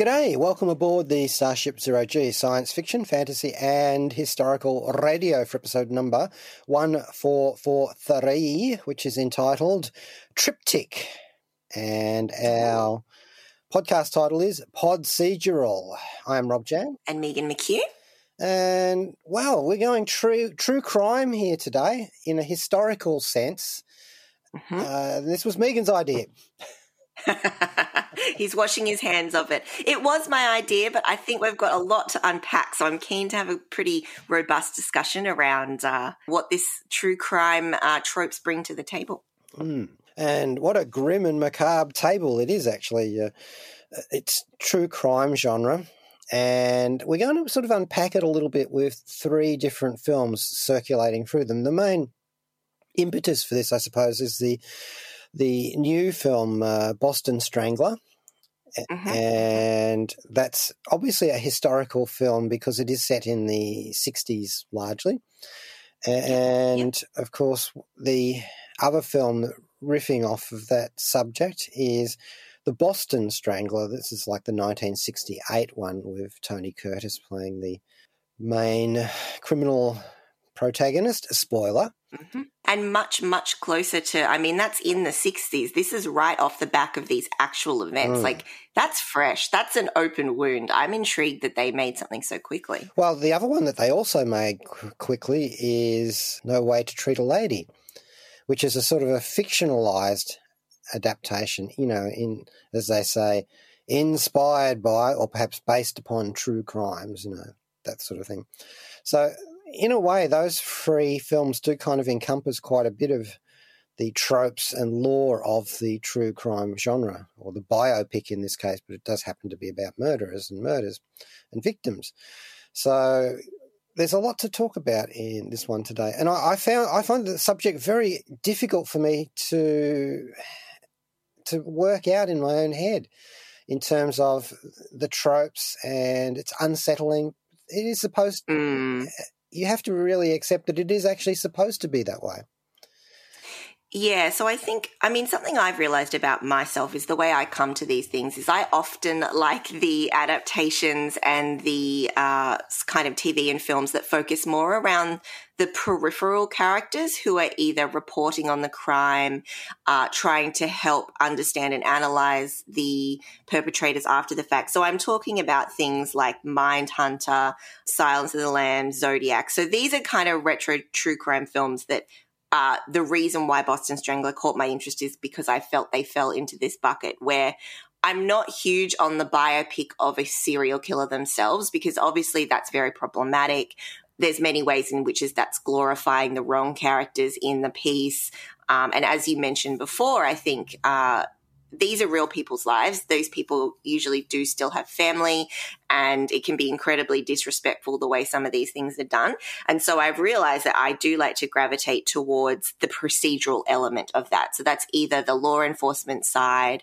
G'day, welcome aboard the Starship Zero G science fiction, fantasy, and historical radio for episode number 1443, which is entitled Triptych. And our podcast title is Podcedural. I am Rob Jan, And Megan McKeough? and well, we're going true true crime here today in a historical sense. Uh, this was Megan's idea. He's washing his hands of it. It was my idea, but I think we've got a lot to unpack. So I'm keen to have a pretty robust discussion around uh, what this true crime uh, tropes bring to the table. Mm. And what a grim and macabre table it is, actually. Uh, it's true crime genre. And we're going to sort of unpack it a little bit with three different films circulating through them. The main impetus for this, I suppose, is the the new film uh, Boston Strangler. Mhm. And that's obviously a historical film because it is set in the 60s largely. And of course, the other film riffing off of that subject is the Boston Strangler. This is like the 1968 one with Tony Curtis playing the main criminal protagonist. Spoiler. hmm And much, much closer to, I mean, that's in the 60s. This is right off the back of these actual events. Mm. Like, that's fresh. That's an open wound. I'm intrigued that they made something so quickly. Well, the other one that they also made quickly is No Way to Treat a Lady, which is a sort of a fictionalized adaptation, you know, in, as they say, inspired by or perhaps based upon true crimes, you know, that sort of thing. So, in a way, those three films do kind of encompass quite a bit of the tropes and lore of the true crime genre, or the biopic in this case, but it does happen to be about murderers and murders and victims. So there's a lot to talk about in this one today, and I, I found I find the subject very difficult for me to to work out in my own head in terms of the tropes, and it's unsettling. It is supposed Mm. You have to really accept that it is actually supposed to be that way. Yeah, so I think, I mean, something I've realized about myself is the way I come to these things is I often like the adaptations and the uh, kind of TV and films that focus more around the peripheral characters who are either reporting on the crime, uh, trying to help understand and analyze the perpetrators after the fact. So I'm talking about things like Mindhunter, Silence of the Lambs, Zodiac. So these are kind of retro true crime films that uh, the reason why Boston Strangler caught my interest is because I felt they fell into this bucket where I'm not huge on the biopic of a serial killer themselves because obviously that's very problematic. There's many ways in which is that's glorifying the wrong characters in the piece. Um, and as you mentioned before, I think uh, these are real people's lives. Those people usually do still have family, and it can be incredibly disrespectful the way some of these things are done. And so I've realized that I do like to gravitate towards the procedural element of that. So that's either the law enforcement side,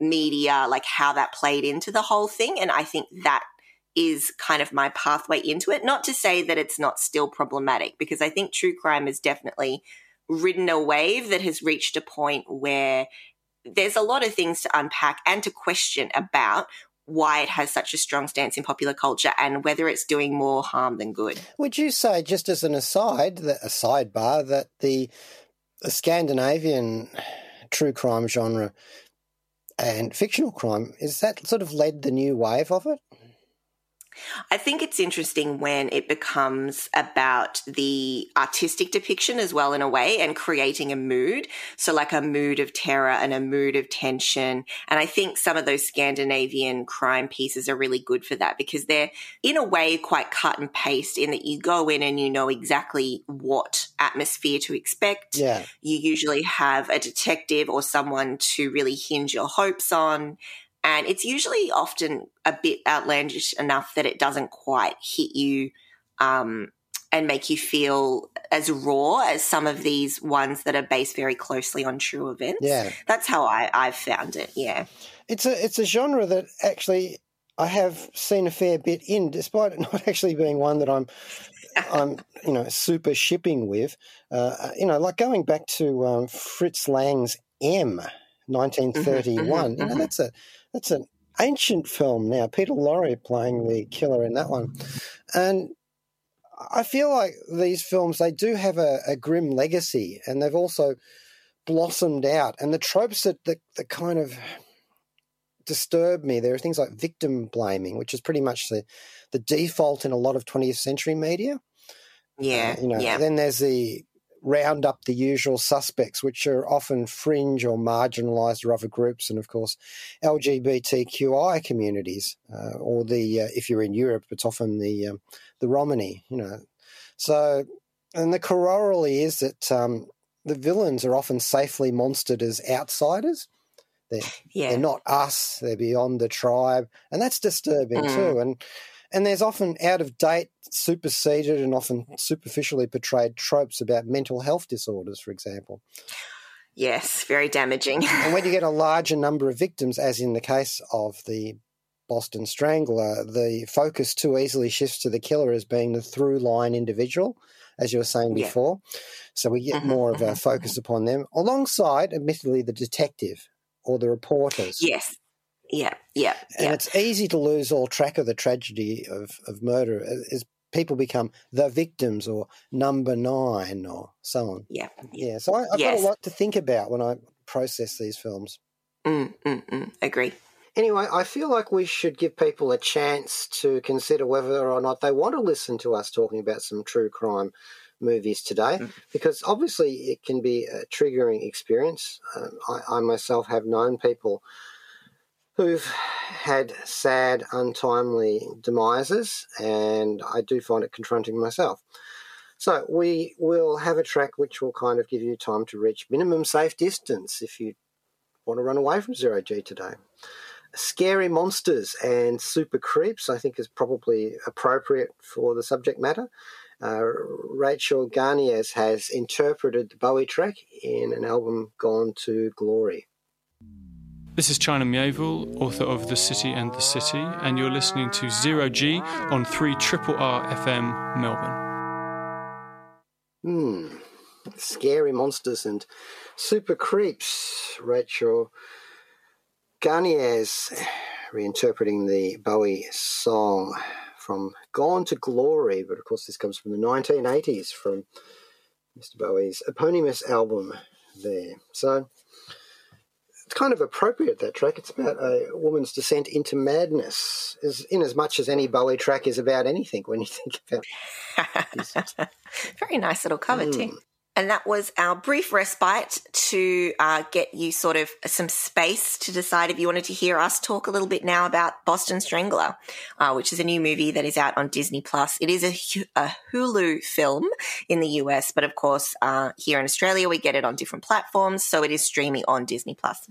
media, like how that played into the whole thing. And I think that is kind of my pathway into it. Not to say that it's not still problematic, because I think true crime has definitely ridden a wave that has reached a point where there's a lot of things to unpack and to question about why it has such a strong stance in popular culture and whether it's doing more harm than good. Would you say, just as an aside, a sidebar, that the, the Scandinavian true crime genre and fictional crime is that sort of led the new wave of it? I think it's interesting when it becomes about the artistic depiction as well, in a way, and creating a mood. So, like a mood of terror and a mood of tension. And I think some of those Scandinavian crime pieces are really good for that because they're, in a way, quite cut and paste in that you go in and you know exactly what atmosphere to expect. Yeah. You usually have a detective or someone to really hinge your hopes on and it's usually often a bit outlandish enough that it doesn't quite hit you um, and make you feel as raw as some of these ones that are based very closely on true events. Yeah, that's how I, I've found it. Yeah, it's a it's a genre that actually I have seen a fair bit in, despite it not actually being one that I'm I'm you know super shipping with. Uh, you know, like going back to um, Fritz Lang's M. 1931. Mm-hmm, mm-hmm, you know, mm-hmm. that's a that's an ancient film now. Peter Lorre playing the killer in that one, and I feel like these films they do have a, a grim legacy, and they've also blossomed out. And the tropes that, that that kind of disturb me. There are things like victim blaming, which is pretty much the the default in a lot of 20th century media. Yeah, uh, you know. Yeah. Then there's the round up the usual suspects, which are often fringe or marginalised or other groups, and of course, LGBTQI communities, uh, or the uh, if you're in Europe, it's often the um, the Romani, you know. So, and the corollary is that um, the villains are often safely monstered as outsiders. They're, yeah. they're not us; they're beyond the tribe, and that's disturbing mm. too. And and there's often out of date, superseded, and often superficially portrayed tropes about mental health disorders, for example. Yes, very damaging. and when you get a larger number of victims, as in the case of the Boston Strangler, the focus too easily shifts to the killer as being the through line individual, as you were saying yeah. before. So we get mm-hmm, more of a mm-hmm, focus mm-hmm. upon them, alongside, admittedly, the detective or the reporters. Yes. Yeah, yeah. And yeah. it's easy to lose all track of the tragedy of, of murder as people become the victims or number nine or so on. Yeah. Yeah. So I, have yes. got a lot to think about when I process these films. Mm, mm, mm. Agree. Anyway, I feel like we should give people a chance to consider whether or not they want to listen to us talking about some true crime movies today, mm. because obviously it can be a triggering experience. Um, I, I myself have known people who've had sad, untimely demises, and I do find it confronting myself. So we will have a track which will kind of give you time to reach minimum safe distance if you want to run away from zero G today. Scary monsters and super creeps, I think, is probably appropriate for the subject matter. Uh, Rachel Garniez has interpreted the Bowie track in an album Gone to Glory. This is China Miéville, author of The City and the City, and you're listening to Zero G on 3 Triple R FM Melbourne. Hmm. Scary monsters and super creeps. Rachel Garniez reinterpreting the Bowie song from Gone to Glory, but of course this comes from the 1980s from Mr. Bowie's eponymous album there. So it's kind of appropriate that track. It's about a woman's descent into madness, as in as much as any Bowie track is about anything. When you think about it. very nice little cover mm. too. And that was our brief respite to uh, get you sort of some space to decide if you wanted to hear us talk a little bit now about Boston Strangler, uh, which is a new movie that is out on Disney Plus. It is a, a, Hulu film in the US, but of course, uh, here in Australia, we get it on different platforms, so it is streaming on Disney Plus.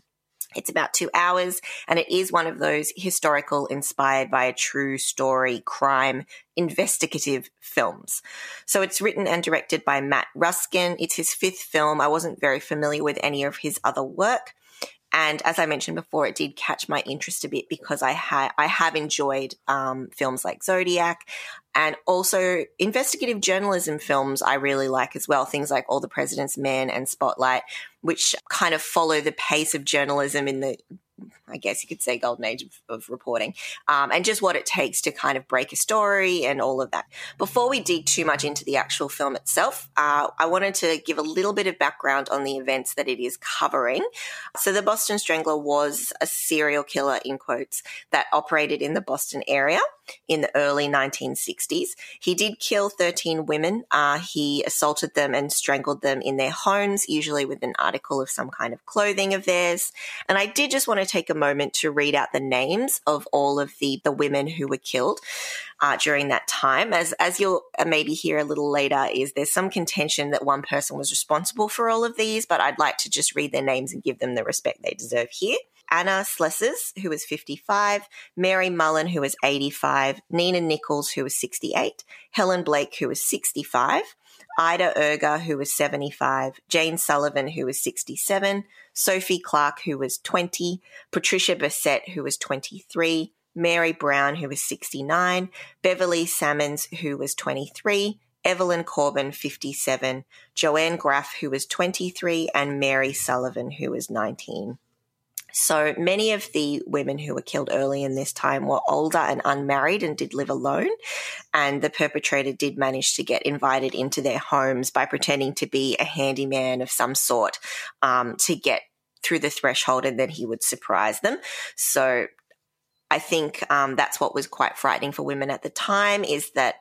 It's about two hours and it is one of those historical, inspired by a true story, crime, investigative films. So it's written and directed by Matt Ruskin. It's his fifth film. I wasn't very familiar with any of his other work. And as I mentioned before, it did catch my interest a bit because I had I have enjoyed um, films like Zodiac, and also investigative journalism films. I really like as well. Things like All the President's Men and Spotlight, which kind of follow the pace of journalism in the I guess you could say golden age of, of reporting, um, and just what it takes to kind of break a story and all of that. Before we dig too much into the actual film itself, uh, I wanted to give a little bit of background on the events that it is covering. So, the Boston Strangler was a serial killer, in quotes, that operated in the Boston area. In the early 1960s. He did kill 13 women. Uh, he assaulted them and strangled them in their homes, usually with an article of some kind of clothing of theirs. And I did just want to take a moment to read out the names of all of the, the women who were killed. Uh, during that time, as as you'll uh, maybe hear a little later, is there's some contention that one person was responsible for all of these, but I'd like to just read their names and give them the respect they deserve here. Anna Slesers, who was 55, Mary Mullen, who was 85, Nina Nichols, who was 68, Helen Blake, who was 65, Ida Irga, who was 75, Jane Sullivan, who was 67, Sophie Clark, who was 20, Patricia Bissette, who was 23, Mary Brown, who was 69, Beverly Samans, who was 23, Evelyn Corbin, 57, Joanne Graff, who was 23, and Mary Sullivan, who was 19. So many of the women who were killed early in this time were older and unmarried and did live alone. And the perpetrator did manage to get invited into their homes by pretending to be a handyman of some sort um, to get through the threshold and then he would surprise them. So I think um, that's what was quite frightening for women at the time is that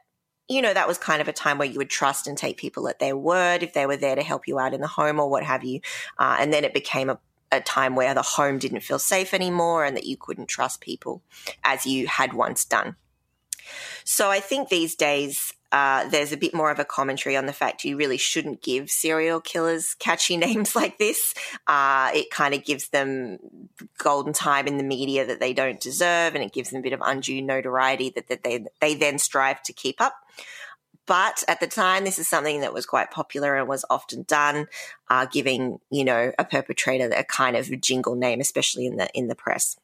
you know, that was kind of a time where you would trust and take people at their word if they were there to help you out in the home or what have you. Uh, and then it became a a time where the home didn't feel safe anymore and that you couldn't trust people as you had once done. So I think these days uh, there's a bit more of a commentary on the fact you really shouldn't give serial killers catchy names like this. Uh, it kind of gives them golden time in the media that they don't deserve, and it gives them a bit of undue notoriety that, that they they then strive to keep up. But at the time, this is something that was quite popular and was often done, uh, giving you know a perpetrator a kind of jingle name, especially in the in the press.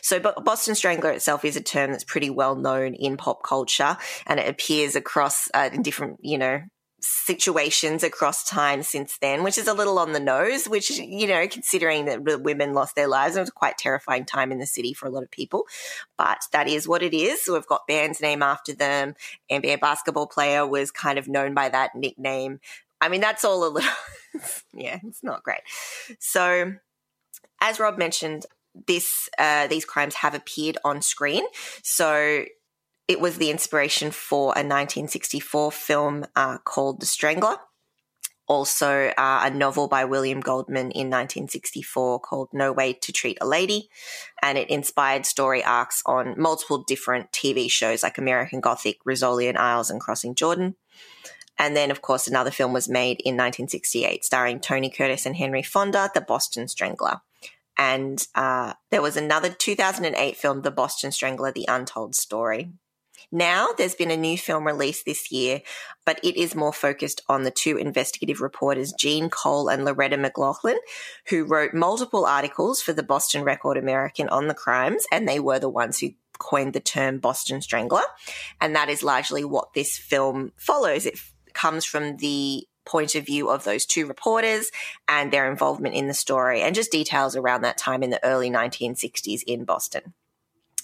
So, Boston Strangler itself is a term that's pretty well known in pop culture, and it appears across uh, in different, you know, situations across time since then, which is a little on the nose, which, you know, considering that women lost their lives, it was a quite terrifying time in the city for a lot of people. But that is what it is. So we've got bands named after them. NBA basketball player was kind of known by that nickname. I mean, that's all a little, yeah, it's not great. So, as Rob mentioned, this uh, these crimes have appeared on screen. So it was the inspiration for a 1964 film uh, called The Strangler. Also, uh, a novel by William Goldman in 1964 called No Way to Treat a Lady. And it inspired story arcs on multiple different TV shows like American Gothic, Rizzoli and Isles, and Crossing Jordan. And then, of course, another film was made in 1968 starring Tony Curtis and Henry Fonda, The Boston Strangler. And uh, there was another 2008 film, The Boston Strangler, The Untold Story. Now there's been a new film released this year, but it is more focused on the two investigative reporters, Jean Cole and Loretta McLaughlin, who wrote multiple articles for the Boston Record American on the crimes, and they were the ones who coined the term Boston Strangler. And that is largely what this film follows. It comes from the point of view of those two reporters and their involvement in the story and just details around that time in the early 1960s in Boston.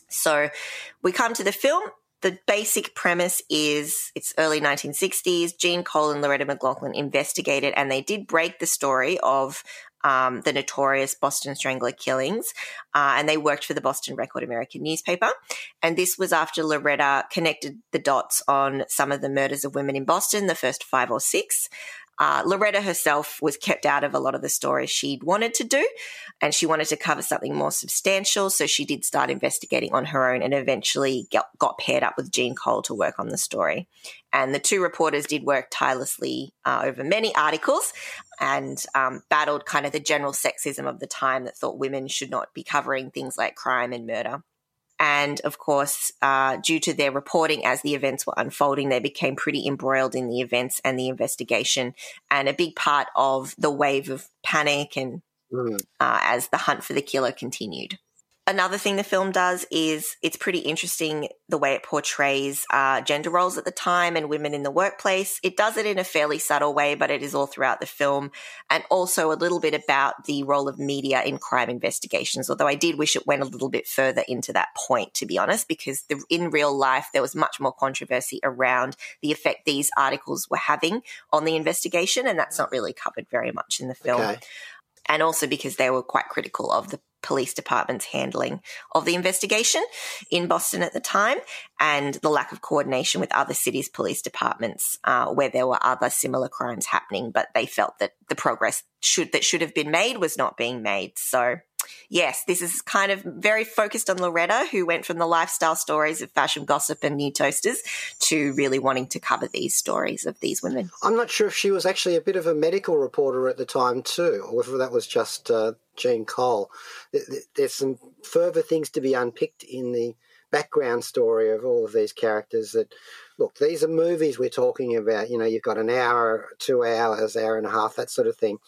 So we come to the film the basic premise is it's early 1960s. Jean Cole and Loretta McLaughlin investigated and they did break the story of um, the notorious Boston Strangler killings. Uh, and they worked for the Boston Record American newspaper. And this was after Loretta connected the dots on some of the murders of women in Boston, the first five or six. Uh, Loretta herself was kept out of a lot of the stories she'd wanted to do, and she wanted to cover something more substantial. So she did start investigating on her own and eventually got, got paired up with Jean Cole to work on the story. And the two reporters did work tirelessly uh, over many articles and um, battled kind of the general sexism of the time that thought women should not be covering things like crime and murder. And of course, uh, due to their reporting as the events were unfolding, they became pretty embroiled in the events and the investigation. And a big part of the wave of panic and mm. uh, as the hunt for the killer continued. Another thing the film does is it's pretty interesting the way it portrays uh, gender roles at the time and women in the workplace. It does it in a fairly subtle way, but it is all throughout the film, and also a little bit about the role of media in crime investigations. Although I did wish it went a little bit further into that point, to be honest, because the, in real life there was much more controversy around the effect these articles were having on the investigation, and that's not really covered very much in the film. Okay and also because they were quite critical of the police department's handling of the investigation in Boston at the time and the lack of coordination with other cities' police departments uh, where there were other similar crimes happening, but they felt that the progress should that should have been made was not being made. So yes, this is kind of very focused on Loretta, who went from the lifestyle stories of fashion gossip and new toasters to really wanting to cover these stories of these women. I'm not sure if she was actually a bit of a medical reporter at the time too, or whether that was just uh, Jean Cole. There's some further things to be unpicked in the background story of all of these characters that look these are movies we're talking about you know you've got an hour two hours hour and a half that sort of thing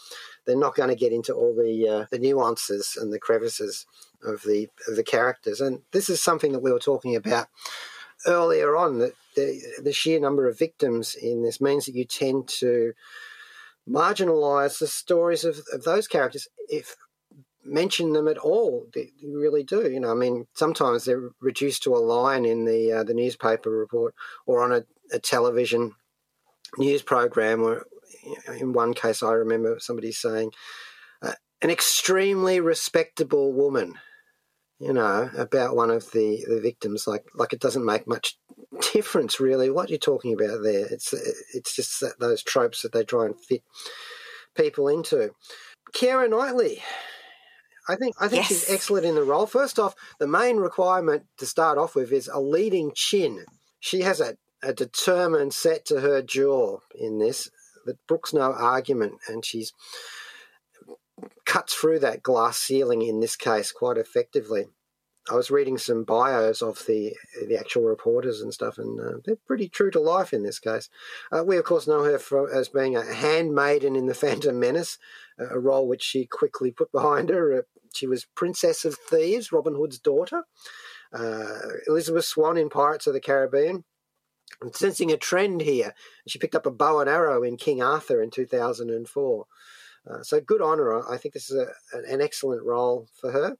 they're not going to get into all the uh, the nuances and the crevices of the of the characters. And this is something that we were talking about earlier on that the, the sheer number of victims in this means that you tend to marginalize the stories of, of those characters if mention them at all. You really do. You know, I mean, sometimes they're reduced to a line in the uh, the newspaper report or on a, a television news program or in one case, I remember somebody saying, uh, an extremely respectable woman, you know, about one of the, the victims. Like, like it doesn't make much difference, really, what you're talking about there. It's, it's just that, those tropes that they try and fit people into. Keira Knightley. I think I think yes. she's excellent in the role. First off, the main requirement to start off with is a leading chin. She has a, a determined set to her jaw in this, that Brooks no argument, and she's cuts through that glass ceiling in this case quite effectively. I was reading some bios of the the actual reporters and stuff, and uh, they're pretty true to life in this case. Uh, we, of course, know her for, as being a handmaiden in the Phantom Menace, a role which she quickly put behind her. Uh, she was Princess of Thieves, Robin Hood's daughter. Uh, Elizabeth Swann in Pirates of the Caribbean. I'm sensing a trend here. She picked up a bow and arrow in King Arthur in 2004. Uh, so good on her. I think this is a, an excellent role for her.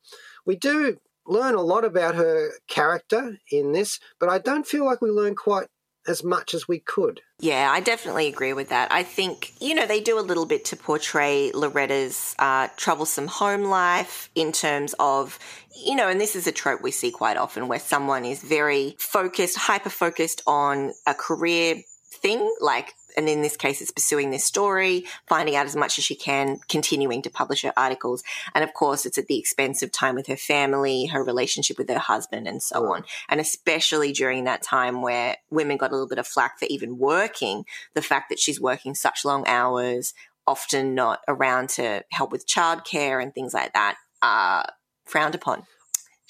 We do learn a lot about her character in this, but I don't feel like we learn quite as much as we could. Yeah, I definitely agree with that. I think, you know, they do a little bit to portray Loretta's uh, troublesome home life in terms of, you know, and this is a trope we see quite often where someone is very focused, hyper focused on a career thing, like and in this case, it's pursuing this story, finding out as much as she can, continuing to publish her articles. And of course, it's at the expense of time with her family, her relationship with her husband, and so on. And especially during that time where women got a little bit of flack for even working, the fact that she's working such long hours, often not around to help with childcare and things like that, are frowned upon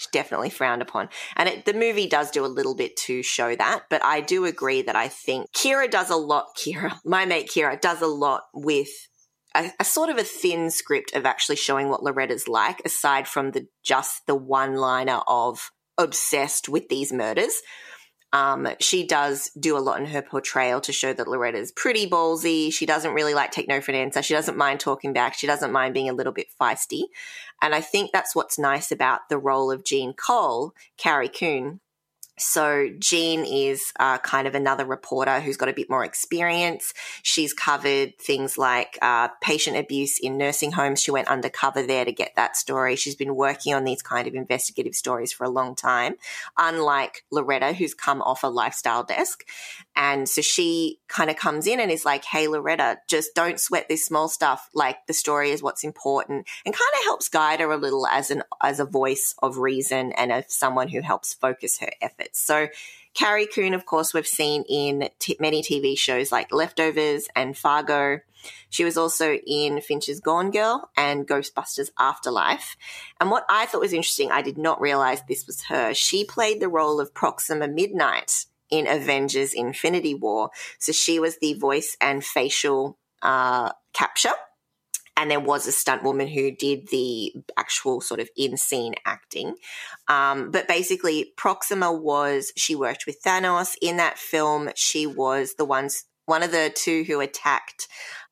definitely frowned upon. And it, the movie does do a little bit to show that, but I do agree that I think Keira does a lot, Keira, my mate Keira, does a lot with a, a, sort of a thin script of actually showing what Loretta's like, aside from the just the one liner of obsessed with these murders. Um, she does do a lot in her portrayal to show that Loretta's pretty ballsy. She doesn't really like take no for an answer. She doesn't mind talking back. She doesn't mind being a little bit feisty. And I think that's what's nice about the role of Jean Cole, Carrie Coon, so Jean is uh, kind of another reporter who's got a bit more experience. She's covered things like uh, patient abuse in nursing homes. She went undercover there to get that story. She's been working on these kind of investigative stories for a long time, unlike Loretta, who's come off a lifestyle desk. And so she kind of comes in and is like, Hey, Loretta, just don't sweat this small stuff. Like the story is what's important and kind of helps guide her a little as an, as a voice of reason and of someone who helps focus her efforts. So Carrie Coon, of course, we've seen in t- many TV shows like Leftovers and Fargo. She was also in Fincher's Gone Girl and Ghostbusters Afterlife. And what I thought was interesting, I did not realize this was her. She played the role of Proxima Midnight in Avengers Infinity War. So she was the voice and facial uh, capture. And there was a stunt woman who did the actual sort of in scene acting. Um, but basically, Proxima was, she worked with Thanos. In that film, she was the ones, one of the two who attacked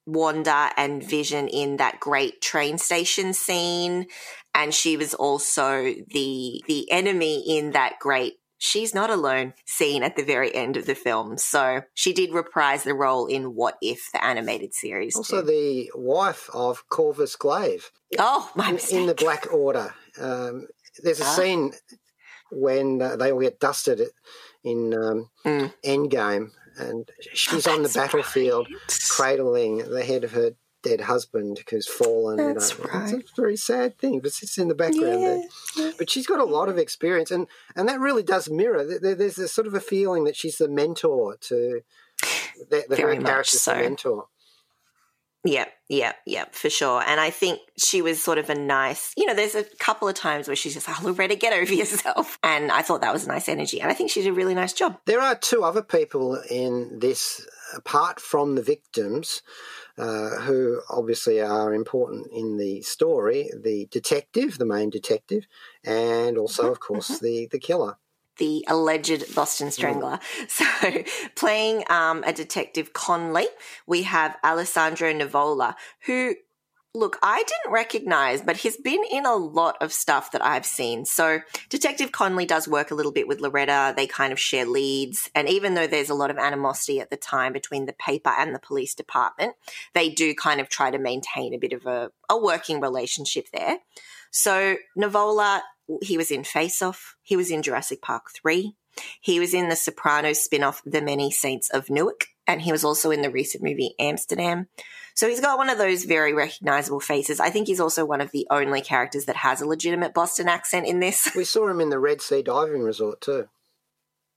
Wanda and Vision in that great train station scene. And she was also the, the enemy in that great she's not alone scene at the very end of the film. So she did reprise the role in What If, the animated series. Also, too. the wife of Corvus Glaive oh, my in, mistake. in the Black Order. Um, there's a Ah. scene when uh, they all get dusted in um, Mm. Endgame, and she's Oh, on the battlefield right. cradling the head of her dead husband who's fallen. you That's know. right. It's a very sad thing, but it's in the background there. Yeah. But she's got a lot of experience, and, and that really does mirror. there- there- There's a sort of a feeling that she's the mentor to the, the Very character's so. mentor. Yep, yep, yep, for sure. And I think she was sort of a nice, you know, there's a couple of times where she's just, oh, Loretta, get over yourself. And I thought that was a nice energy. And I think she did a really nice job. There are two other people in this, apart from the victims, uh, who obviously are important in the story the detective, the main detective, and also, of course, the, the killer. the alleged Boston Strangler. So, playing um, a detective Conley, we have Alessandro Nivola, who, look, I didn't recognize, but he's been in a lot of stuff that I've seen. So, Detective Conley does work a little bit with Loretta. They kind of share leads. And even though there's a lot of animosity at the time between the paper and the police department, they do kind of try to maintain a bit of a, a working relationship there. So, Nivola he was in Face Off. He was in Jurassic Park 3. He was in the Sopranos spin off The Many Saints of Newark. And he was also in the recent movie Amsterdam. So he's got one of those very recognizable faces. I think he's also one of the only characters that has a legitimate Boston accent in this. We saw him in the Red Sea Diving Resort too.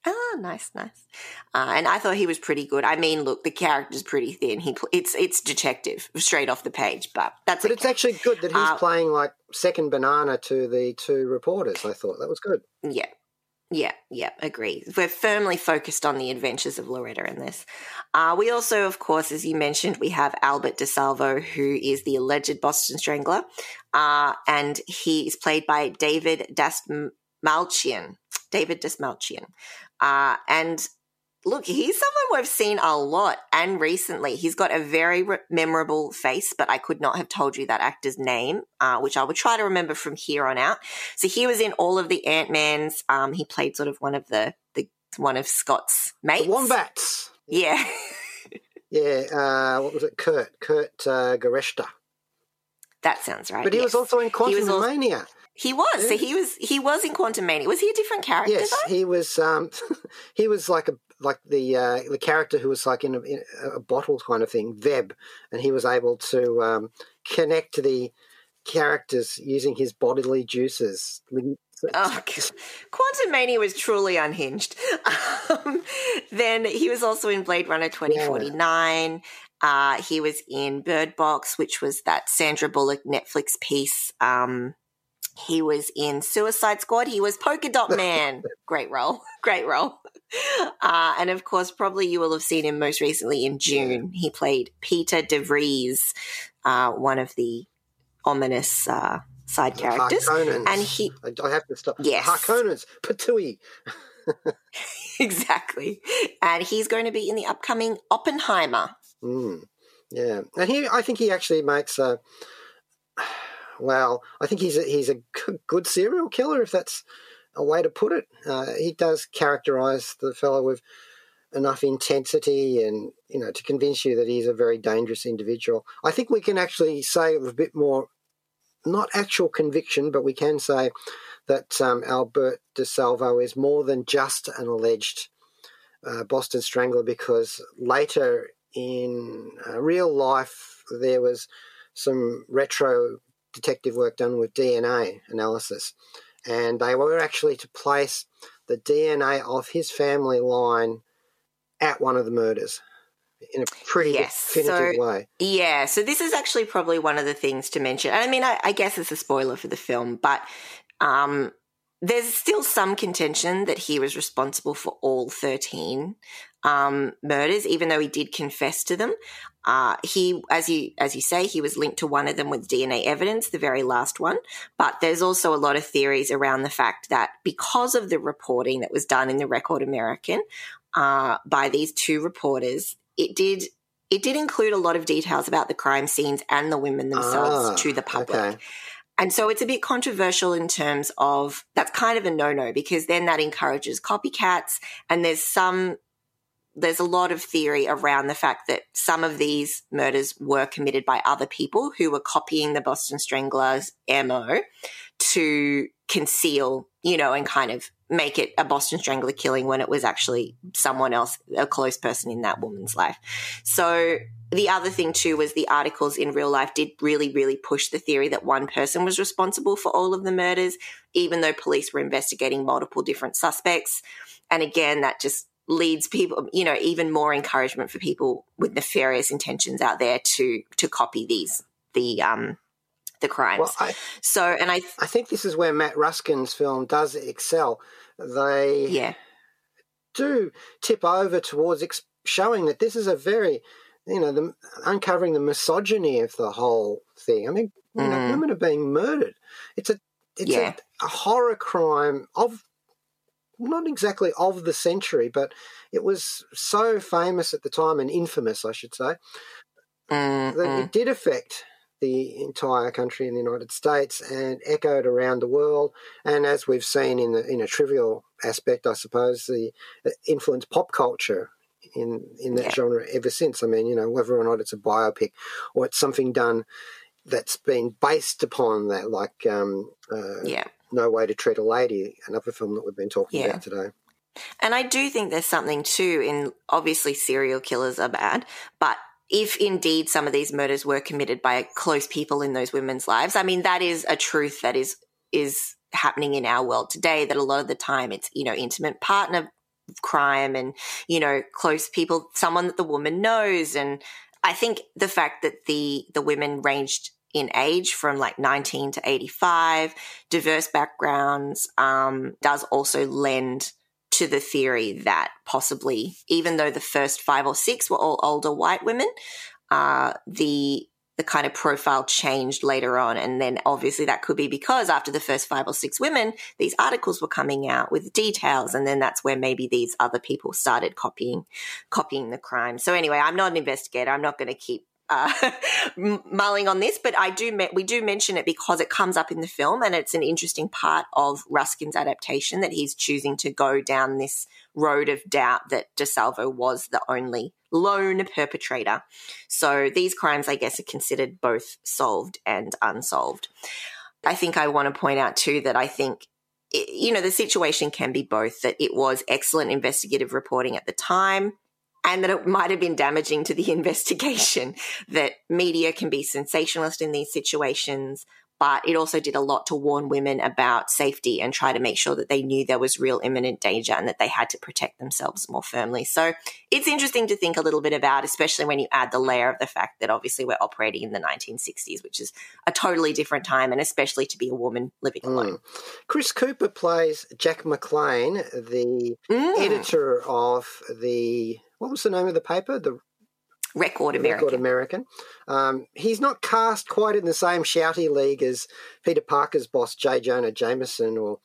Ah, nice, nice. Uh, and I thought he was pretty good. I mean, look, the character's pretty thin. He pl- it's it's detective straight off the page, but that's But okay. it's actually good that he's Uh, playing like second banana to the two reporters. I thought that was good. Yeah. Yeah, yeah, agree. We're firmly focused on the adventures of Loretta in this. Uh, we also, of course, as you mentioned, we have Albert DeSalvo, who is the alleged Boston Strangler, uh, and he is played by David Dastmalchian. David Dastmalchian. Uh, and look, he's someone we've seen a lot and recently. He's got a very re- memorable face, but I could not have told you that actor's name, uh, which I will try to remember from here on out. So he was in all of the Ant Mans. Um, he played sort of one of the, the one of Scott's mates. The Wombats. Yeah. Yeah, uh, what was it? Kurt. Kurt uh, that sounds right. But he was also in Quantum also- Mania. He was. So he was he was in Quantumania. Was he a different character Yes, though? he was. Um, he was like a like the uh, the character who was like in a, in a bottle kind of thing, Veb, and he was able to um, connect the characters using his bodily juices. Oh, Quantumania was truly unhinged. Um, then he was also in Blade Runner 2049. Uh, he was in Bird Box, which was that Sandra Bullock Netflix piece. Um, he was in Suicide Squad. He was Polka Dot Man. Great role. Great role. Uh, and of course, probably you will have seen him most recently in Dune. He played Piter De Vries, uh, one of the ominous uh, side characters. Harkonnens. And he, I, I have to stop. Yes. Harkonnens, Patui. exactly. And he's going to be in the upcoming Oppenheimer. Mm, yeah, and he, I think he actually makes a. Well, I think he's a, he's a good serial killer, if that's a way to put it. Uh, he does characterize the fellow with enough intensity and you know to convince you that he's a very dangerous individual. I think we can actually say a bit more, not actual conviction, but we can say that um, Albert DeSalvo is more than just an alleged uh, Boston Strangler because later in uh, real life there was some retro detective work done with DNA analysis, and they were actually to place the DNA of his family line at one of the murders in a pretty Yes, definitive so- way. Yeah, so this is actually probably one of the things to mention. I mean, I, I guess it's a spoiler for the film, but um, there's still some contention that he was responsible for all 13 um, murders, even though he did confess to them. Uh, he, as you as you say, he was linked to one of them with DNA evidence, the very last one. But there's also a lot of theories around the fact that because of the reporting that was done in the Record American uh, by these two reporters, it did it did include a lot of details about the crime scenes and the women themselves Ah, to the public. okay. And so it's a bit controversial in terms of that's kind of a no no because then that encourages copycats. And there's some, there's a lot of theory around the fact that some of these murders were committed by other people who were copying the Boston Strangler's MO to conceal, you know, and kind of make it a Boston Strangler killing when it was actually someone else, a close person in that woman's life. So the other thing too was the articles in real life did really, really push the theory that one person was responsible for all of the murders, even though police were investigating multiple different suspects. And again, that just leads people, you know, even more encouragement for people with nefarious intentions out there to to copy these the um the crimes. Well, I, so, and I, I think this is where Matt Ruskin's film does excel. They yeah, do tip over towards ex- showing that this is a very, you know, the, uncovering the misogyny of the whole thing. I mean, you know, Mm. women are being murdered. It's a it's Yeah. a, a horror crime of not exactly of the century, but it was so famous at the time and infamous, I should say, Mm, that it did affect the entire country in the United States and echoed around the world. And as we've seen in the, in a trivial aspect, I suppose, the it influenced pop culture in in that Yeah. genre ever since. I mean, you know, whether or not it's a biopic or it's something done that's been based upon that, like um, uh, yeah. No Way to Treat a Lady, another film that we've been talking Yeah. about today. And I do think there's something too in obviously serial killers are bad, but if indeed some of these murders were committed by close people in those women's lives, I mean that is a truth that is is happening in our world today that a lot of the time it's, you know, intimate partner crime and, you know, close people, someone that the woman knows and I think the fact that the the women ranged in age from like 19 to 85, diverse backgrounds, um, does also lend to the theory that possibly, even though the first five or six were all older white women, uh, the the kind of profile changed later on, and then obviously that could be because after the first five or six women, these articles were coming out with details, and then that's where maybe these other people started copying copying the crime. So anyway, I'm not an investigator. I'm not going to keep uh, mulling on this, but I do me- we do mention it because it comes up in the film, and it's an interesting part of Ruskin's adaptation that he's choosing to go down this road of doubt that DeSalvo was the only lone perpetrator. So these crimes, I guess, are considered both solved and unsolved. I think I want to point out too that I think you know the situation can be both that it was excellent investigative reporting at the time and that it might have been damaging to the investigation that media can be sensationalist in these situations but it also did a lot to warn women about safety and try to make sure that they knew there was real imminent danger and that they had to protect themselves more firmly. So it's interesting to think a little bit about, especially when you add the layer of the fact that obviously we're operating in the 1960s, which is a totally different time, and especially to be a woman living alone. Mm. Chris Cooper plays Jack McLean, the Mm. editor of the what was the name of the paper? The Record American. Record American. Um, he's not cast quite in the same shouty league as Peter Parker's boss, J. Jonah Jameson, or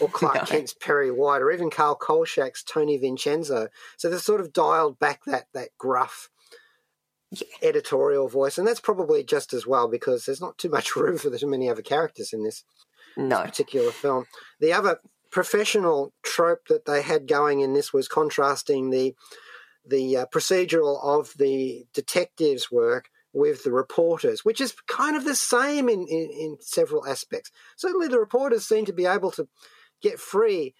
or Clark No. Kent's Perry White, or even Carl Kolchak's Tony Vincenzo. So they've sort of dialed back that that gruff editorial voice, and that's probably just as well because there's not too much room for too many other characters in this No. particular film. The other professional trope that they had going in this was contrasting the the uh, procedural of the detectives' work with the reporters, which is kind of the same in, in, in several aspects. Certainly, the reporters seem to be able to get free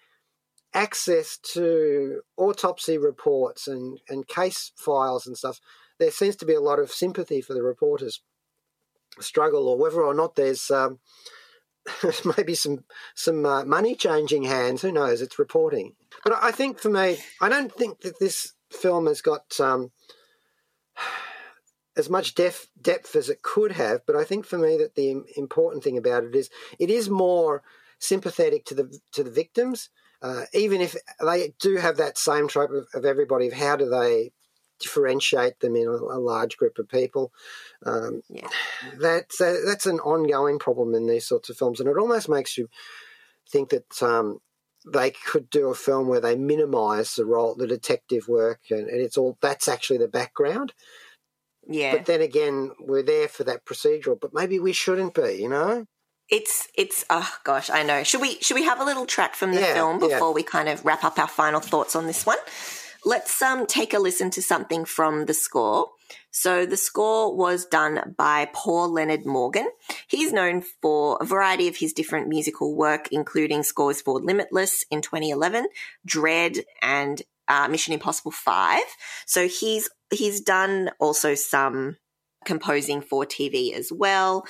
access to autopsy reports and, and case files and stuff. There seems to be a lot of sympathy for the reporters' struggle, or whether or not there's um, maybe some some uh, money changing hands. Who knows? It's reporting. But I think for me, I don't think that this film has got um, as much depth depth as it could have. But I think for me that the important thing about it is it is more sympathetic to the to the victims, uh, even if they do have that same trope of, of everybody. Of how do they differentiate them in a, a large group of people? Um, Yeah. that's that's an ongoing problem in these sorts of films, and it almost makes you think that um, they could do a film where they minimise the role, the detective work, and, and it's all that's actually the background. Yeah. But then again, we're there for that procedural, but maybe we shouldn't be, you know? It's it's oh gosh, I know. Should we should we have a little track from the Yeah, film yeah. before we kind of wrap up our final thoughts on this one? Let's um take a listen to something from the score. So the score was done by Paul Leonard Morgan. He's known for a variety of his different musical work, including scores for Limitless in 2011, Dredd, and uh, Mission Impossible 5. So he's he's done also some composing for TV as well.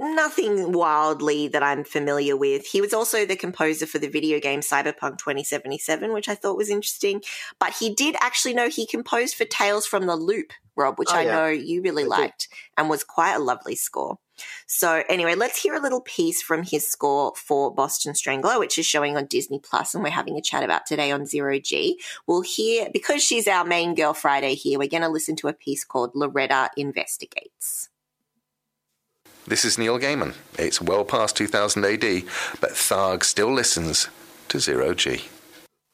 Nothing wildly that I'm familiar with. He was also the composer for the video game Cyberpunk 2077, which I thought was interesting. But he did actually know he composed for Tales from the Loop, Rob, which Oh, I yeah. know you really I did. liked and was quite a lovely score. So anyway, let's hear a little piece from his score for Boston Strangler, which is showing on Disney Plus, and we're having a chat about today on Zero G. We'll hear because she's our main girl Friday here. We're going to listen to a piece called Loretta Investigates. This is Neil Gaiman. It's well past 2000 AD, but Tharg still listens to Zero G.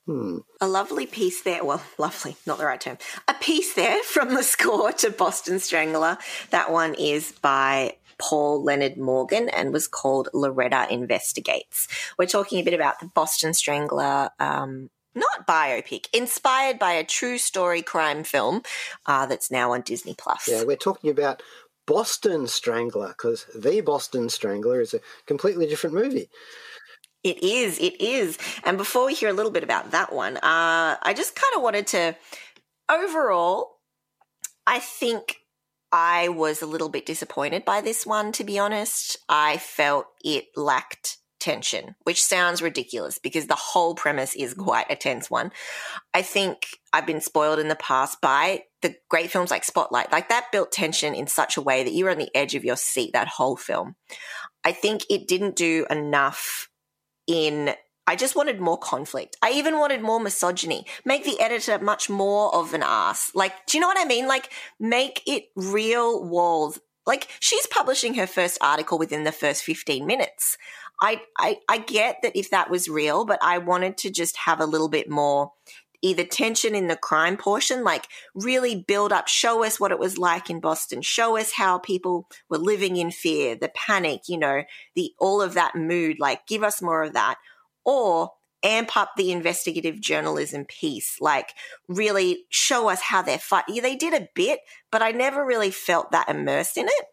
Hmm. A lovely piece there. Well, lovely, not the right term. A piece there from the score to Boston Strangler. That one is by Paul Leonard Morgan and was called Loretta Investigates. We're talking a bit about the Boston Strangler. Um, not biopic, inspired by a true story crime film uh, that's now on Disney Plus. Yeah, we're talking about Boston Strangler because the Boston Strangler is a completely different movie. It is, it is. And before we hear a little bit about that one, uh, I just kind of wanted to, overall, I think I was a little bit disappointed by this one, to be honest. I felt it lacked tension, which sounds ridiculous because the whole premise is mm. quite a tense one. I think I've been spoiled in the past by the great films like Spotlight. Like that built tension in such a way that you were on the edge of your seat that whole film. I think it didn't do enough in I just wanted more conflict. I even wanted more misogyny. Make the editor much more of an ass. Like, do you know what I mean? Like, make it real walls. Like, she's publishing her first article within the first 15 minutes. I, I, I get that if that was real, but I wanted to just have a little bit more either tension in the crime portion, like really build up, show us what it was like in Boston, show us how people were living in fear, the panic, you know, the all of that mood, like give us more of that. Or amp up the investigative journalism piece, like really show us how they're fighting. Yeah, they did a bit, but I never really felt that immersed in it.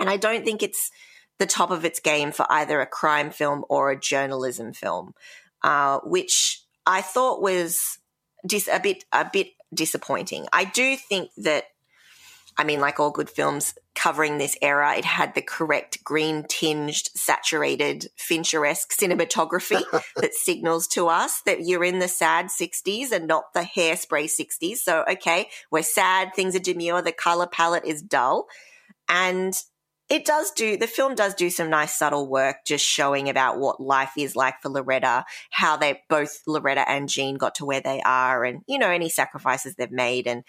And I don't think it's the top of its game for either a crime film or a journalism film, uh, which I thought was dis- a bit a bit disappointing. I do think that, I mean, like all good films covering this era, it had the correct green tinged, saturated Fincher-esque cinematography that signals to us that you're in the sad 60s and not the hairspray 60s. So, okay, we're sad, things are demure, the color palette is dull. And it does do the film does do some nice subtle work just showing about what life is like for Loretta, how they both Loretta and Jean got to where they are and you know any sacrifices they've made and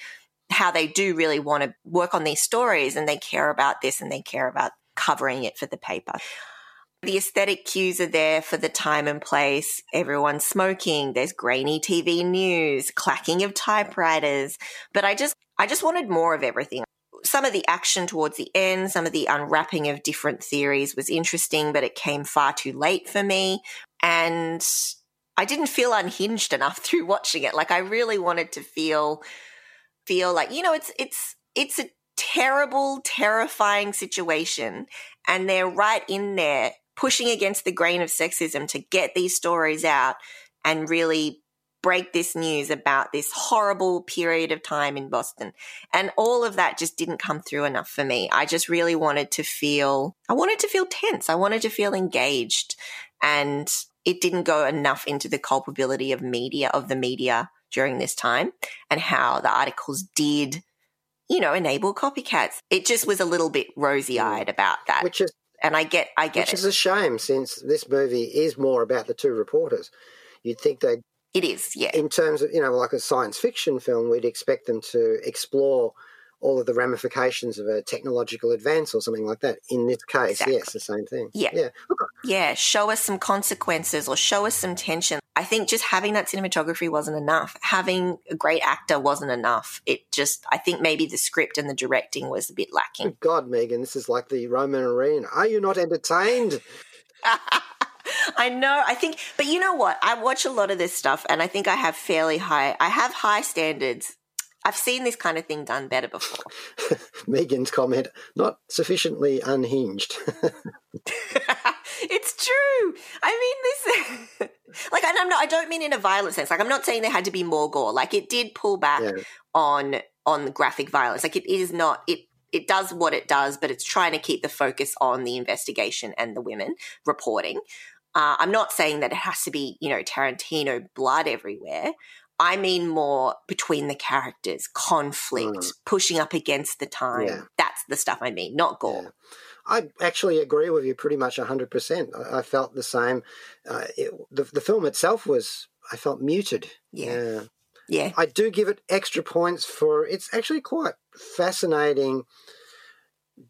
how they do really want to work on these stories and they care about this and they care about covering it for the paper. The aesthetic cues are there for the time and place. Everyone's smoking. There's grainy TV news, clacking of typewriters. But I just, I just wanted more of everything some of the action towards the end, some of the unwrapping of different theories was interesting, but it came far too late for me. And I didn't feel unhinged enough through watching it. Like I really wanted to feel feel like, you know, it's it's it's a terrible, terrifying situation. And they're right in there pushing against the grain of sexism to get these stories out and really break this news about this horrible period of time in Boston. And all of that just didn't come through enough for me. I just really wanted to feel, I wanted to feel tense. I wanted to feel engaged. And it didn't go enough into the culpability of media, of the media during this time and how the articles did, you know, enable copycats. It just was a little bit rosy eyed mm. about that. Which is and I get, I get which it. is a shame since this movie is more about the two reporters. You'd think they it is, yeah. in terms of you know like a science fiction film we'd expect them to explore all of the ramifications of a technological advance or something like that in this case Exactly. yes the same thing Yeah. yeah Look, yeah, show us some consequences or show us some tension. I think just having that cinematography wasn't enough. Having a great actor wasn't enough. It just, I think maybe the script and the directing was a bit lacking. good god megan this is like the roman arena are you not entertained I know. I think, but you know what? I watch a lot of this stuff, and I think I have fairly high. I have high standards. I've seen this kind of thing done better before. Megan's comment, not sufficiently unhinged. it's true. I mean, this, like, and I'm not. I don't mean in a violent sense. Like, I'm not saying there had to be more gore. Like, it did pull back Yeah. on on the graphic violence. Like, it is not. It it does what it does, but it's trying to keep the focus on the investigation and the women reporting. Uh, I'm not saying that it has to be, you know, Tarantino blood everywhere. I mean more between the characters, conflict, Mm. pushing up against the time. Yeah. That's the stuff I mean, not gore. Yeah. I actually agree with you pretty much 100%. I, I felt the same. Uh, it, the, the film itself was, I felt muted. Yeah. Yeah. I do give it extra points for it's actually quite fascinating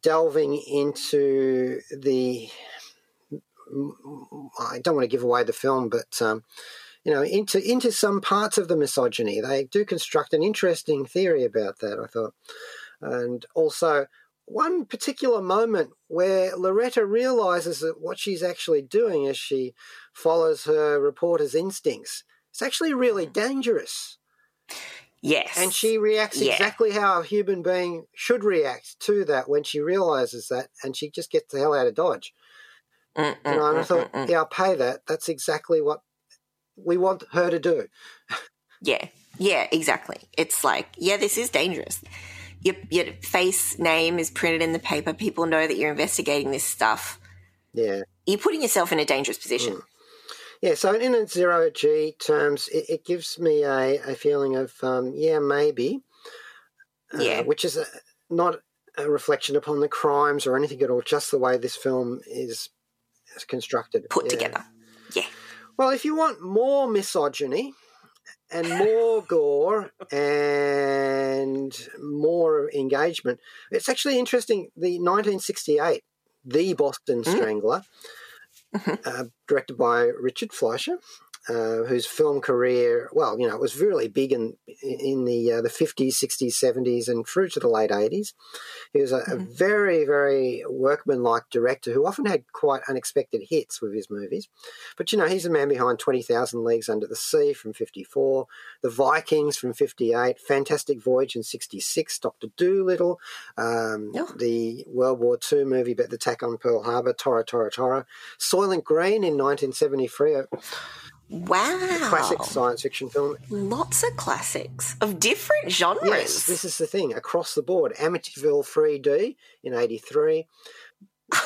delving into the. I don't want to give away the film, but um, you know, into into some parts of the misogyny. They do construct an interesting theory about that. I thought, and also one particular moment where Loretta realizes that what she's actually doing as she follows her reporter's instincts. It's actually really dangerous. Yes. And she reacts Yeah. exactly how a human being should react to that when she realizes that, and she just gets the hell out of Dodge. Mm, You know, and I mm, thought, mm, mm. yeah, I'll pay that. That's exactly what we want her to do. Yeah, yeah, exactly. It's like, yeah, this is dangerous. Your, your face name is printed in the paper. People know that you're investigating this stuff. Yeah. You're putting yourself in a dangerous position. Yeah, so in a zero G terms, it, it gives me a, a feeling of, um, yeah, maybe. uh, Yeah. Which is a, not a reflection upon the crimes or anything at all, just the way this film is constructed. Put Yeah. together. Yeah. Well, if you want more misogyny and more gore and more engagement, it's actually interesting. The 1968, The Boston Strangler, uh, directed by Richard Fleischer, uh, whose film career, well, you know, it was really big in in the uh, the 50s, 60s, 70s, and through to the late 80s. He was a, a very, very workmanlike director who often had quite unexpected hits with his movies. But you know, he's the man behind Twenty Thousand Leagues Under the Sea from '54, The Vikings from '58, Fantastic Voyage in '66, Doctor Dolittle, um, Oh. the World War II movie about the attack on Pearl Harbor, Tora Tora Tora, Soylent Green in 1973, a Wow. classic science fiction film. Lots of classics of different genres. Yes, this is the thing across the board. Amityville 3D in '83.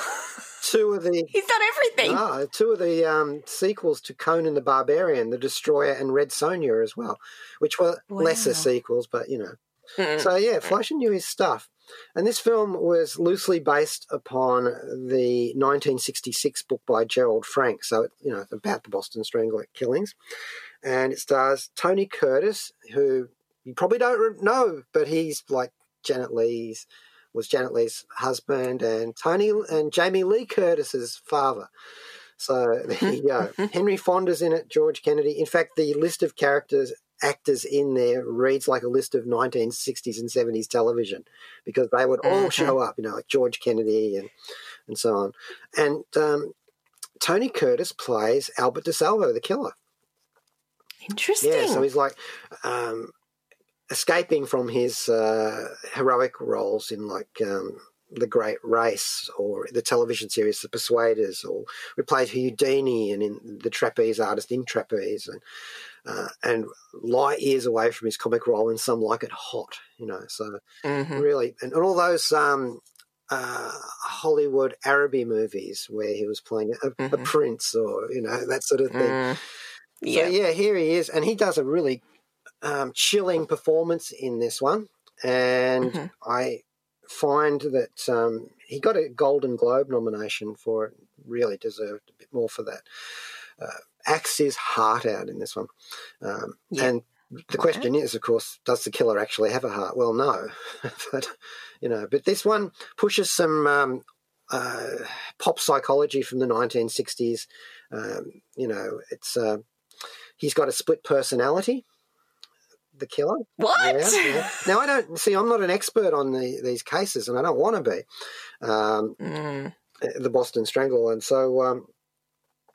Two of the He's done everything. Ah, two of the um, sequels to Conan the Barbarian, The Destroyer, and Red Sonja as well, which were lesser sequels, but you know. Mm. So yeah, Fleischer knew his stuff. And this film was loosely based upon the 1966 book by Gerald Frank. So, you know, it's about the Boston Strangler killings. And it stars Tony Curtis, who you probably don't know, but he's like Janet Leigh's, was Janet Leigh's husband, and Tony and Jamie Lee Curtis's father. So there you go. Henry Fonda's in it, George Kennedy. In fact, the list of characters, actors in there reads like a list of 1960s and 70s television because they would all Mhm. show up, you know, like George Kennedy and, and so on. And um, Tony Curtis plays Albert DeSalvo, the killer. Interesting. Yeah, so he's like um, escaping from his uh, heroic roles in like um, The Great Race or the television series The Persuaders, or we played Houdini and in The Trapeze Artist in Trapeze, and uh, and light years away from his comic role and Some Like It Hot, you know. So Mhm. really, and, all those. Um, uh, Hollywood Araby movies where he was playing a, a Mhm. prince or you know that sort of thing. Mm. So Yeah. yeah, here he is, and he does a really um, chilling performance in this one, and Mhm. I find that um, he got a Golden Globe nomination for it. Really deserved a bit more for that. Uh, acts his heart out in this one, um, Yeah. and the question is, of course, does the killer actually have a heart? Well, no, but you know, but this one pushes some. Um, uh, pop psychology from the 1960s. Um, you know, it's uh, he's got a split personality. The killer. What? Yeah, yeah. Now I don't see. I'm not an expert on the, these cases, and I don't want to be. Um, Mm. the Boston Strangle, and so um,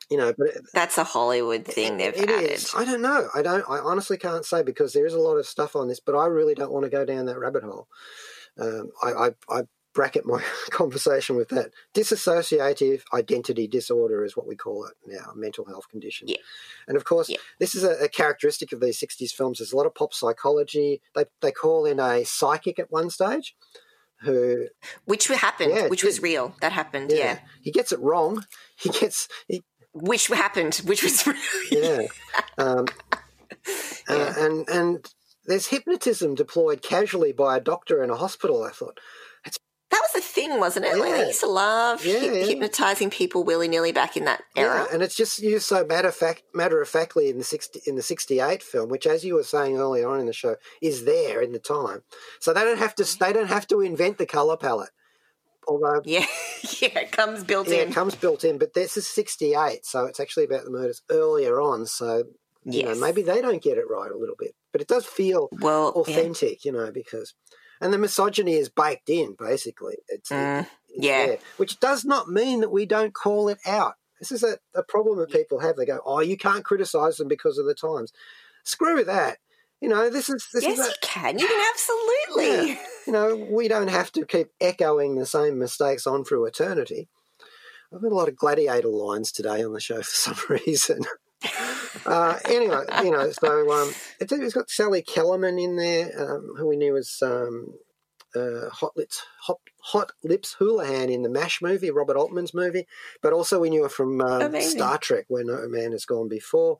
You know, but it, That's a Hollywood thing they've it added. is. I don't know. I don't. I honestly can't say because there is a lot of stuff on this, but I really don't want to go down that rabbit hole. Um, I, I, I bracket my conversation with that. Dissociative identity disorder is what we call it now, mental health condition. Yeah. And of course, Yeah. this is a, a characteristic of these 60s films. There's a lot of pop psychology. They, they call in a psychic at one stage who Which happened, Yeah, which was real. That happened, yeah. he gets it wrong. He gets he, Which happened, which was real. yeah. Um, uh, and and there's hypnotism deployed casually by a doctor in a hospital. I thought, That was a thing, wasn't it? Like they used to love Yeah, hy- yeah. hypnotizing people willy nilly back in that era. yeah, and it's just used so matter fact matter of factly in the sixty in the sixty eight film, which, as you were saying earlier on in the show, is there in the time. So they don't have to they don't have to invent the color palette. Although Yeah, yeah, it comes built yeah, in. it comes built in, but this is sixty eight, so it's actually about the murders earlier on. So you know maybe they don't get it right a little bit, but it does feel well, yeah. authentic, you know, because and the misogyny is baked in basically. It's, Mm, it's yeah. there, which does not mean that we don't call it out. This is a, a problem that people have. They go, "Oh, you can't criticize them because of the times." Screw that. You know, this is this yes, is a, you can. You can absolutely. Yeah. you know, we don't have to keep echoing the same mistakes on through eternity. I've got a lot of gladiator lines today on the show for some reason. uh, anyway, you know, so um, it's, it's got Sally Kellerman in there, um, who we knew was um, uh, Hot Lips Hot, Hot Lips Houlihan in the Mash movie, Robert Altman's movie, but also we knew her from um, Star Trek, where No Man Has Gone Before.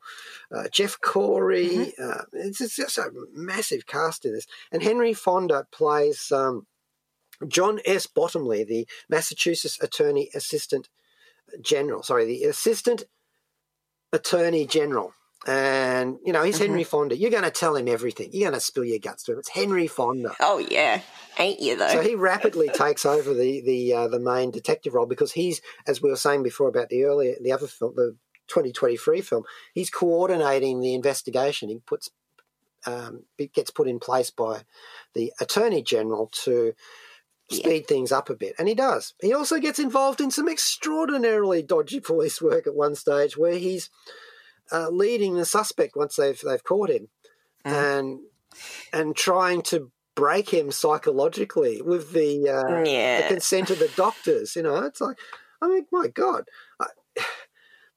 Uh, Jeff Corey, uh, it's, it's just a massive cast in this, and Henry Fonda plays. Um, John S. Bottomley, the Massachusetts Attorney Assistant General, sorry, the Assistant Attorney General. And, you know, he's Henry Fonda. You're going to tell him everything. You're going to spill your guts to him. It's Henry Fonda. Oh yeah, ain't you though? So he rapidly takes over the the uh, the main detective role because he's, as we were saying before about the earlier the other film, the 2023 film, he's coordinating the investigation. He puts um, it gets put in place by the attorney general to speed things up a bit, and he does. He also gets involved in some extraordinarily dodgy police work at one stage where he's uh, leading the suspect once they've they've caught him, and and trying to break him psychologically with the uh, Yeah. the consent of the doctors. You know, it's like, I mean, my God. I,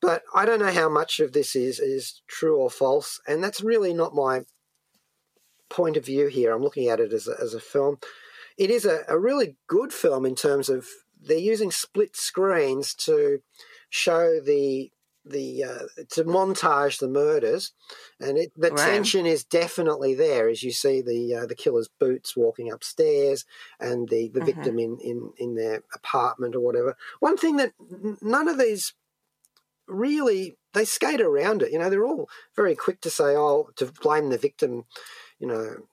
but I don't know how much of this is is true or false, and that's really not my point of view here. I'm looking at it as a, as a film. It is a, a really good film in terms of they're using split screens to show the the uh, to montage the murders, and it, the Right. tension is definitely there as you see the uh, the killer's boots walking upstairs and the the victim in, in in their apartment or whatever. One thing that none of these really they skate around it. You know, they're all very quick to say, "Oh, to blame the victim," you know,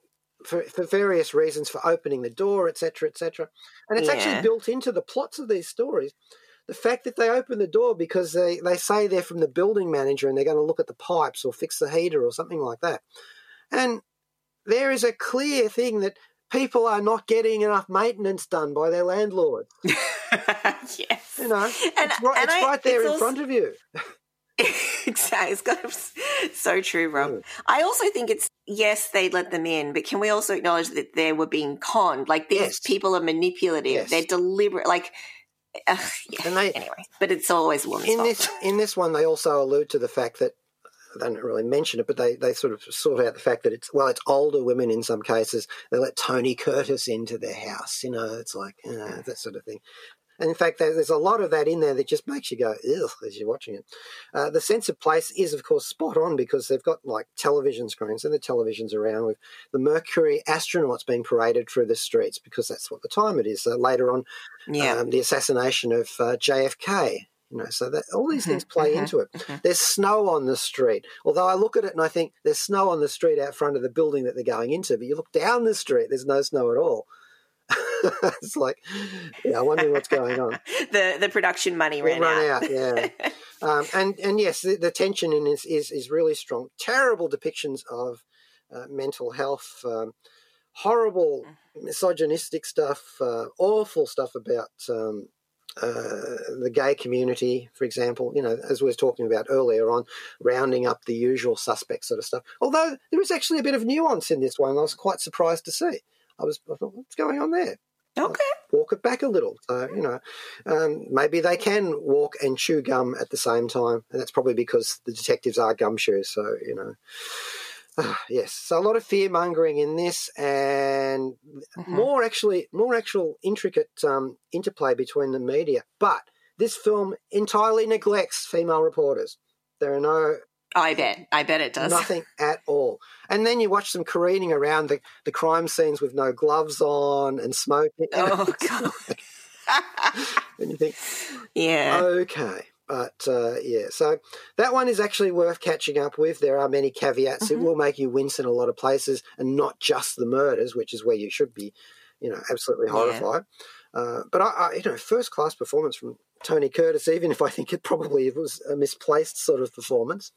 for, for various reasons for opening the door, etc., etc. And it's Yeah. actually built into the plots of these stories. The fact that they open the door because they, they say they're from the building manager and they're going to look at the pipes or fix the heater or something like that. And there is a clear thing that people are not getting enough maintenance done by their landlord. yes. You know, And- it's right, it's I- right there it's in also- front of you. exactly. It's got so true, Rob. Mm. I also think it's yes, they let them in, but can we also acknowledge that they were being conned? Like these Yes. people are manipulative. Yes. They're deliberate. Like, ugh, yeah. And they- anyway, but it's always a woman's in fault. this in this one they also allude to the fact that they don't really mention it, but they, they sort of sort out the fact that it's well, it's older women in some cases. They let Tony Curtis into their house, you know. It's like you know, mm. that sort of thing. And in fact, there's a lot of that in there that just makes you go ugh as you're watching it. Uh, the sense of place is, of course, spot on because they've got like television screens and the televisions around with the Mercury astronauts being paraded through the streets because that's what the time it is. Uh, later on, yeah. um, the assassination of uh, JFK. You know, so that all these things play into it. There's snow on the street. Although I look at it and I think there's snow on the street out front of the building that they're going into, but you look down the street, there's no snow at all. it's like, yeah, I wonder what's going on. the the production money We'll ran, run out, yeah. Um, and and yes, the, the tension in this is is really strong. Terrible depictions of uh, mental health, um, horrible misogynistic stuff, uh, awful stuff about um, uh, the gay community, for example, you know, as we were talking about earlier on, rounding up the usual suspect sort of stuff. Although there was actually a bit of nuance in this one, I was quite surprised to see. I was, I thought, what's going on there? Okay. Walk it back a little. So, you know, um, maybe they can walk and chew gum at the same time. And that's probably because the detectives are gumshoes. So, you know, uh, yes. So a lot of fear mongering in this and Mm-hmm. more actually, more actual intricate um, interplay between the media. But this film entirely neglects female reporters. There are no I bet. I bet it does. Nothing at all. And then you watch them careening around the, the crime scenes with no gloves on and smoking. Oh, God. and you think, yeah. okay. But uh, yeah, so that one is actually worth catching up with. There are many caveats. It will make you wince in a lot of places, and not just the murders, which is where you should be, you know, absolutely Yeah. horrified. Uh, but I, I, you know, first class performance from Tony Curtis, even if I think it probably was a misplaced sort of performance.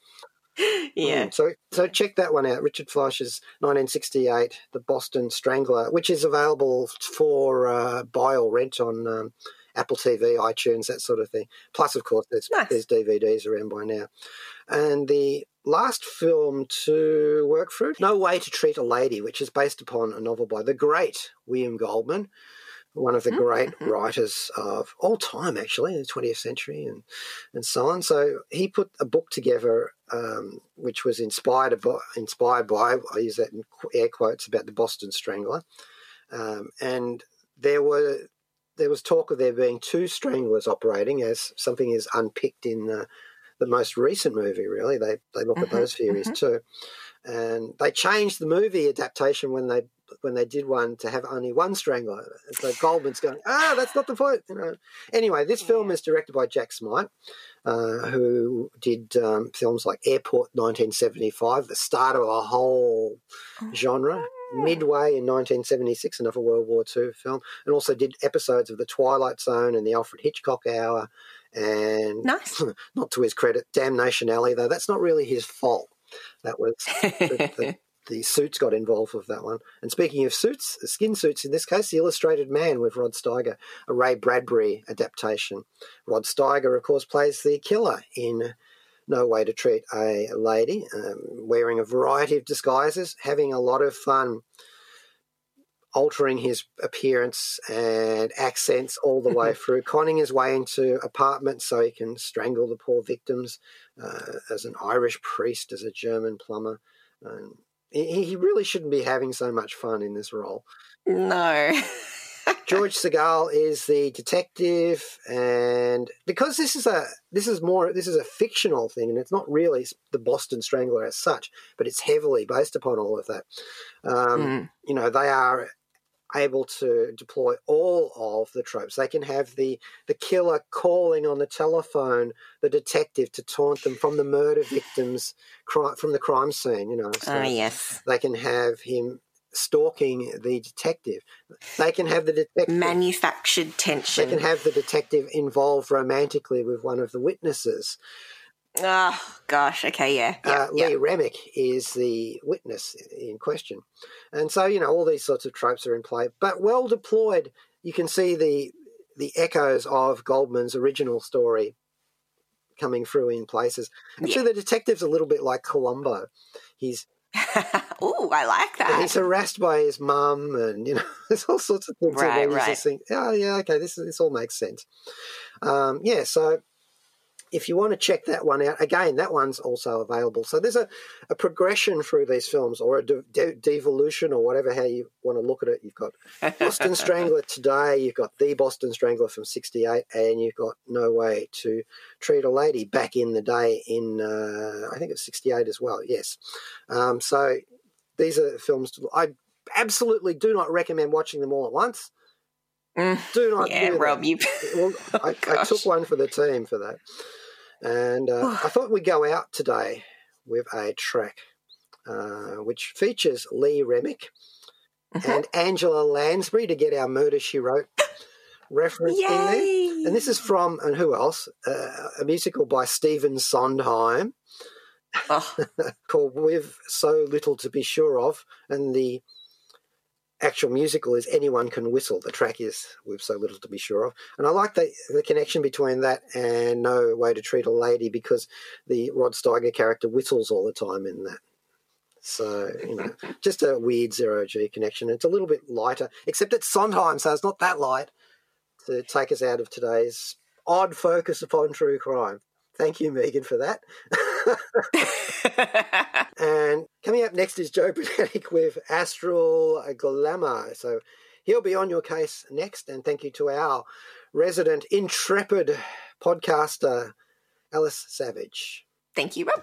yeah. Mm, So, so check that one out. Richard Fleischer's 1968, The Boston Strangler, which is available for uh, buy or rent on um, Apple TV, iTunes, that sort of thing. Plus, of course, there's Nice. there's DVDs around by now. And the last film to work through, No Way to Treat a Lady, which is based upon a novel by the great William Goldman. One of the great writers of all time, actually, in the 20th century, and and so on. So he put a book together, um, which was inspired by, inspired by I use that in air quotes about the Boston Strangler, um, and there were there was talk of there being two stranglers operating, as something is unpicked in the, the most recent movie. Really, they they look at Mhm, those theories too, and they changed the movie adaptation when they when they did one to have only one strangler. So Goldman's going, ah, that's not the point. You know. Anyway, this film is directed by Jack Smight, uh, who did um, films like Airport 1975, the start of a whole genre. Midway in 1976, another World War II film, and also did episodes of The Twilight Zone and The Alfred Hitchcock Hour, and Nice. not to his credit, Damnation Alley, though that's not really his fault. That was the, the, suits got involved with that one. And speaking of suits, skin suits in this case, The Illustrated Man with Rod Steiger, a Ray Bradbury adaptation. Rod Steiger, of course, plays the killer in No Way to Treat a Lady, um, wearing a variety of disguises, having a lot of fun altering his appearance and accents all the way through, conning his way into apartments so he can strangle the poor victims uh, as an Irish priest, as a German plumber. Um, he, he really shouldn't be having so much fun in this role. no. George Segal is the detective, and because this is a this is more this is a fictional thing, and it's not really the Boston Strangler as such, but it's heavily based upon all of that. Um, Mm. You know, they are able to deploy all of the tropes. They can have the the killer calling on the telephone the detective to taunt them from the murder victims from the crime scene. You know, ah, so Oh, yes. they can have him stalking the detective. They can have the detective. Manufactured tension. they can have the detective involved romantically with one of the witnesses. Oh, gosh. Okay, yeah. yeah, uh, yeah. Lee Remick is the witness in question. And so, you know, all these sorts of tropes are in play, but well deployed. You can see the the echoes of Goldman's original story coming through in places. Actually, the detective's a little bit like Columbo. He's oh, I like that. he's harassed by his mum, and you know, there's all sorts of things. Right, right. think, oh yeah, okay, this this all makes sense. Um, yeah, so if you want to check that one out, again, that one's also available. So there's a, a progression through these films, or a de- de- devolution, or whatever how you want to look at it. You've got Boston Strangler today, you've got the Boston Strangler from '68, and you've got No Way to Treat a Lady back in the day in uh, I think it's '68 as well. Yes, um, so these are films to, I absolutely do not recommend watching them all at once. Mm, Do not yeah, do Rob, you. Well, I, I took one for the team for that, and uh, I thought we'd go out today with a track uh, which features Lee Remick Mm-hmm. and Angela Lansbury to get our Murder She Wrote reference in there. And this is from, and who else? Uh, a musical by Stephen Sondheim Oh, called With So Little to Be Sure of. And the actual musical is Anyone Can Whistle. The track is We've So Little to Be Sure of. And I like the, the connection between that and No Way to Treat a Lady because the Rod Steiger character whistles all the time in that. So, you know, just a weird zero G connection. It's a little bit lighter, except it's Sondheim, so it's not that light to take us out of today's odd focus upon true crime. Thank you, Megan, for that. and coming up next is Joe Panetic with Astral Glamour. So he'll be on your case next. And thank you to our resident intrepid podcaster, Alice Savage. Thank you, Rob.